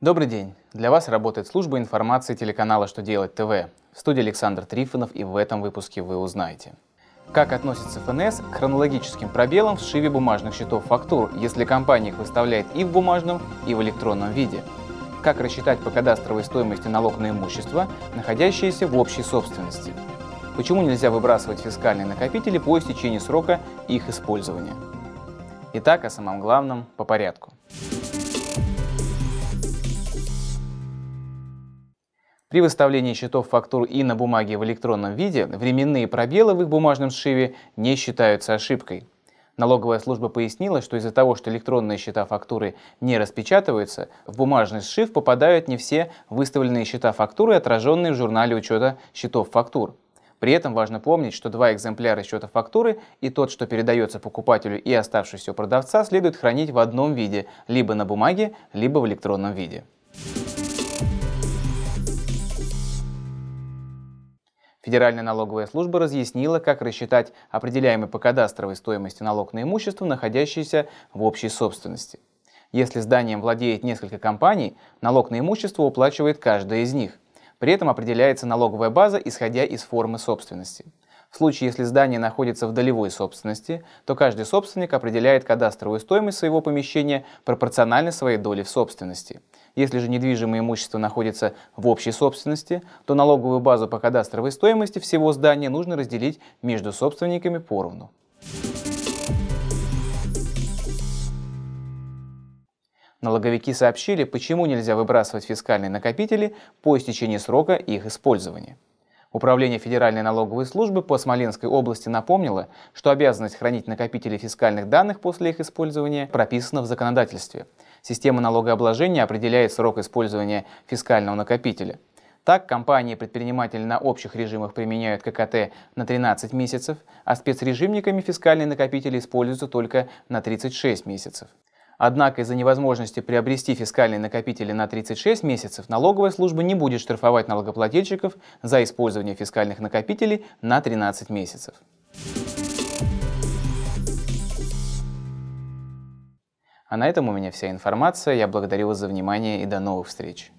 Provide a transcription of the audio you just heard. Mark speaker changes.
Speaker 1: Добрый день! Для вас работает служба информации телеканала «Что делать ТВ». В студии Александр Трифонов и в этом выпуске вы узнаете. Как относится ФНС к хронологическим пробелам в сшиве бумажных счетов фактур, если компания их выставляет и в бумажном, и в электронном виде? Как рассчитать по кадастровой стоимости налог на имущество, находящееся в общей собственности? Почему нельзя выбрасывать фискальные накопители по истечении срока их использования? Итак, о самом главном по порядку. При выставлении счетов фактур и на бумаге в электронном виде временные пробелы в их бумажном сшиве не считаются ошибкой. Налоговая служба пояснила, что из-за того, что электронные счета фактуры не распечатываются, в бумажный сшив попадают не все выставленные счета фактуры, отраженные в журнале учета счетов фактур. При этом важно помнить, что два экземпляра счета фактуры и тот, что передается покупателю и оставшийся у продавца, следует хранить в одном виде, либо на бумаге, либо в электронном виде. Федеральная налоговая служба разъяснила, как рассчитать определяемый по кадастровой стоимости налог на имущество, находящееся в общей собственности. Если зданием владеет несколько компаний, налог на имущество уплачивает каждая из них. При этом определяется налоговая база, исходя из формы собственности. В случае, если здание находится в долевой собственности, то каждый собственник определяет кадастровую стоимость своего помещения пропорционально своей доле в собственности. Если же недвижимое имущество находится в общей собственности, то налоговую базу по кадастровой стоимости всего здания нужно разделить между собственниками поровну. Налоговики сообщили, почему нельзя выбрасывать фискальные накопители по истечении срока их использования. Управление Федеральной налоговой службы по Смоленской области напомнило, что обязанность хранить накопители фискальных данных после их использования прописана в законодательстве. Система налогообложения определяет срок использования фискального накопителя. Так, компании и предприниматели на общих режимах применяют ККТ на 13 месяцев, а спецрежимниками фискальные накопители используются только на 36 месяцев. Однако из-за невозможности приобрести фискальные накопители на 36 месяцев налоговая служба не будет штрафовать налогоплательщиков за использование фискальных накопителей на 13 месяцев. А на этом у меня вся информация. Я благодарю вас за внимание и до новых встреч.